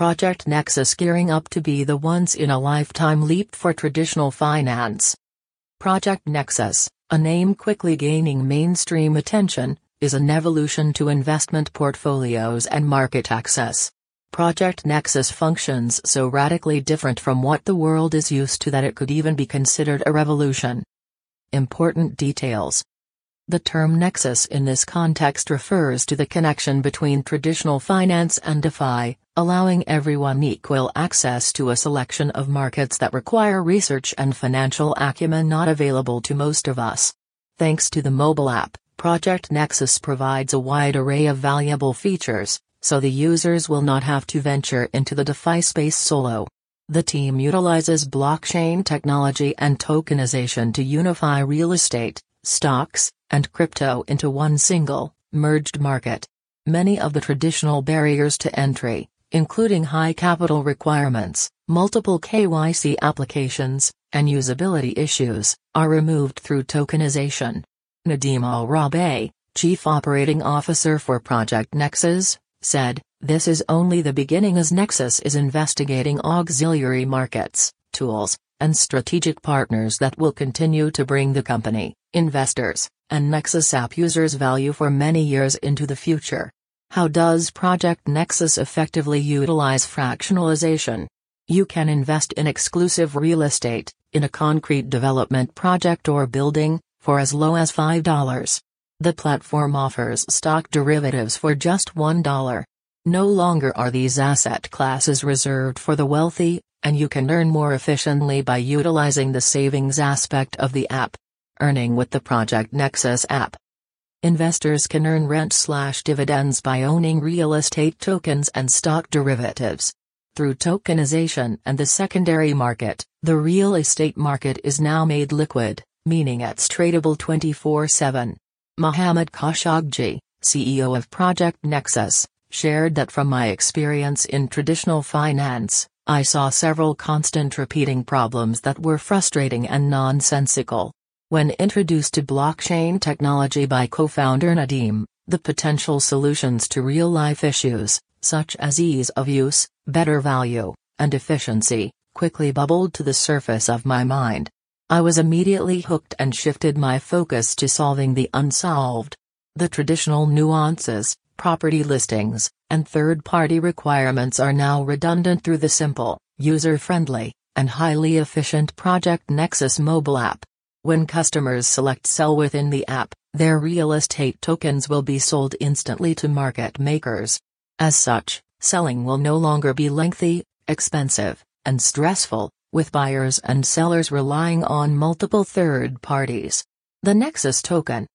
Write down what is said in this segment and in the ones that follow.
Project Nexus gearing up to be the once in a lifetime leap for traditional finance. Project Nexus, a name quickly gaining mainstream attention, is an evolution to investment portfolios and market access. Project Nexus functions so radically different from what the world is used to that it could even be considered a revolution. Important details the term nexus in this context refers to the connection between traditional finance and DeFi, allowing everyone equal access to a selection of markets that require research and financial acumen not available to most of us. Thanks to the mobile app, Project Nexus provides a wide array of valuable features, so the users will not have to venture into the DeFi space solo. The team utilizes blockchain technology and tokenization to unify real estate, stocks, and crypto into one single, merged market. Many of the traditional barriers to entry, including high capital requirements, multiple KYC applications, and usability issues, are removed through tokenization. Nadeem Alrabey, Chief Operating Officer for Project Nexus, said, This is only the beginning as Nexus is investigating auxiliary markets, tools, and strategic partners that will continue to bring the company, investors, and Nexus app users value for many years into the future. How does Project Nexus effectively utilize fractionalization? You can invest in exclusive real estate, in a concrete development project or building, for as low as $5. The platform offers stock derivatives for just $1. No longer are these asset classes reserved for the wealthy, and you can earn more efficiently by utilizing the savings aspect of the app earning with the Project Nexus app. Investors can earn rent slash dividends by owning real estate tokens and stock derivatives. Through tokenization and the secondary market, the real estate market is now made liquid, meaning it's tradable 24 7. Mohammad Khashoggi, CEO of Project Nexus, shared that from my experience in traditional finance, I saw several constant repeating problems that were frustrating and nonsensical. When introduced to blockchain technology by co-founder Nadeem, the potential solutions to real-life issues, such as ease of use, better value, and efficiency, quickly bubbled to the surface of my mind. I was immediately hooked and shifted my focus to solving the unsolved. The traditional nuances, property listings, and third-party requirements are now redundant through the simple, user-friendly, and highly efficient Project Nexus mobile app. When customers select sell within the app, their real estate tokens will be sold instantly to market makers. As such, selling will no longer be lengthy, expensive, and stressful, with buyers and sellers relying on multiple third parties. The Nexus token.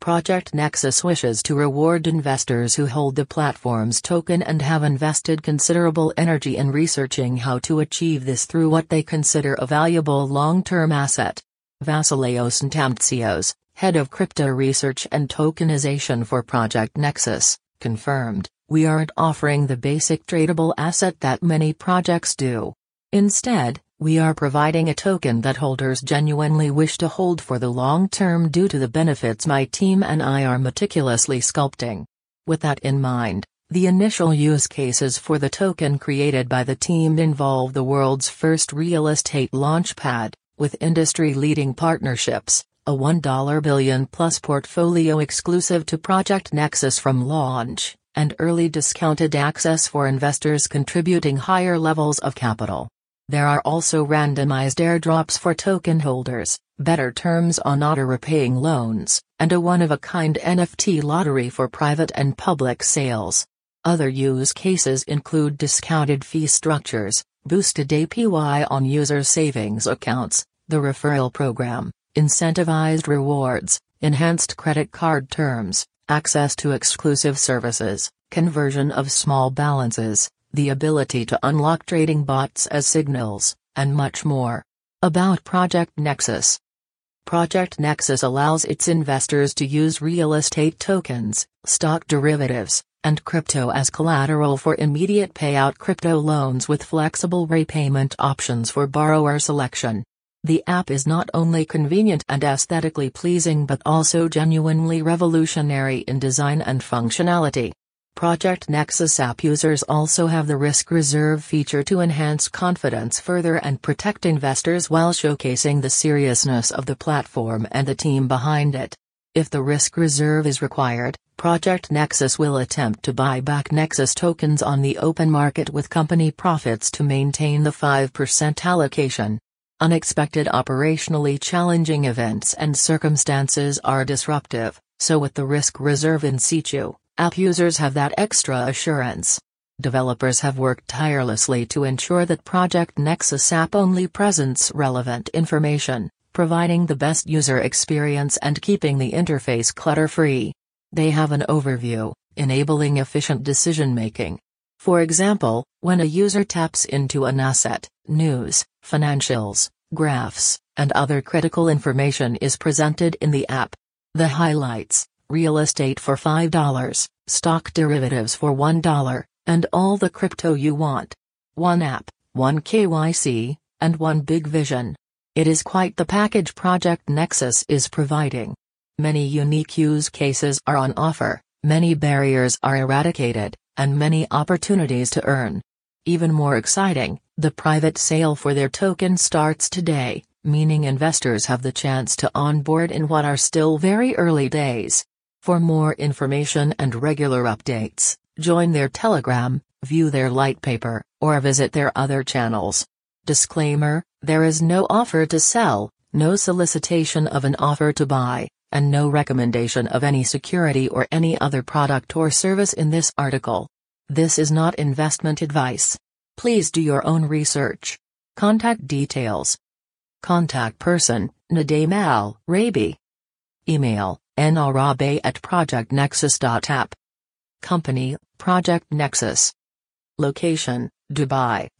Project Nexus wishes to reward investors who hold the platform's token and have invested considerable energy in researching how to achieve this through what they consider a valuable long term asset. Vasilios Ntamtsios, head of crypto research and tokenization for Project Nexus, confirmed, we aren't offering the basic tradable asset that many projects do. Instead, we are providing a token that holders genuinely wish to hold for the long term due to the benefits my team and I are meticulously sculpting. With that in mind, the initial use cases for the token created by the team involve the world's first real estate launchpad, with industry-leading partnerships, a 1 billion plus portfolio exclusive to Project Nexus from launch, and early discounted access for investors contributing higher levels of capital. There are also randomized airdrops for token holders, better terms on auto-repaying loans, and a one-of-a-kind NFT lottery for private and public sales. Other use cases include discounted fee structures, boosted APY on user savings accounts, the referral program, incentivized rewards, enhanced credit card terms, access to exclusive services, conversion of small balances, the ability to unlock trading bots as signals, and much more. About Project Nexus Project Nexus allows its investors to use real estate tokens, stock derivatives, and crypto as collateral for immediate payout crypto loans with flexible repayment options for borrower selection. The app is not only convenient and aesthetically pleasing but also genuinely revolutionary in design and functionality. Project Nexus app users also have the risk reserve feature to enhance confidence further and protect investors while showcasing the seriousness of the platform and the team behind it. If the risk reserve is required, Project Nexus will attempt to buy back Nexus tokens on the open market with company profits to maintain the 5% allocation. Unexpected operationally challenging events and circumstances are disruptive, so with the risk reserve in situ, app users have that extra assurance. Developers have worked tirelessly to ensure that Project Nexus app only presents relevant information, providing the best user experience and keeping the interface clutter-free. They have an overview, enabling efficient decision making. For example, when a user taps into an asset, news, financials, graphs, and other critical information is presented in the app. The highlights real estate for $5, stock derivatives for $1, and all the crypto you want. One app, one KYC, and one big vision. It is quite the package Project Nexus is providing. Many unique use cases are on offer, many barriers are eradicated, and many opportunities to earn. Even more exciting, the private sale for their token starts today, meaning investors have the chance to onboard in what are still very early days. For more information and regular updates, join their Telegram, view their light paper, or visit their other channels. Disclaimer There is no offer to sell, no solicitation of an offer to buy, and no recommendation of any security or any other product or service in this article. This is not investment advice. Please do your own research. Contact details. Contact person, Nadeem Alrabey. Email, nrabe at projectnexus.app. Company, Project Nexus. Location, Dubai,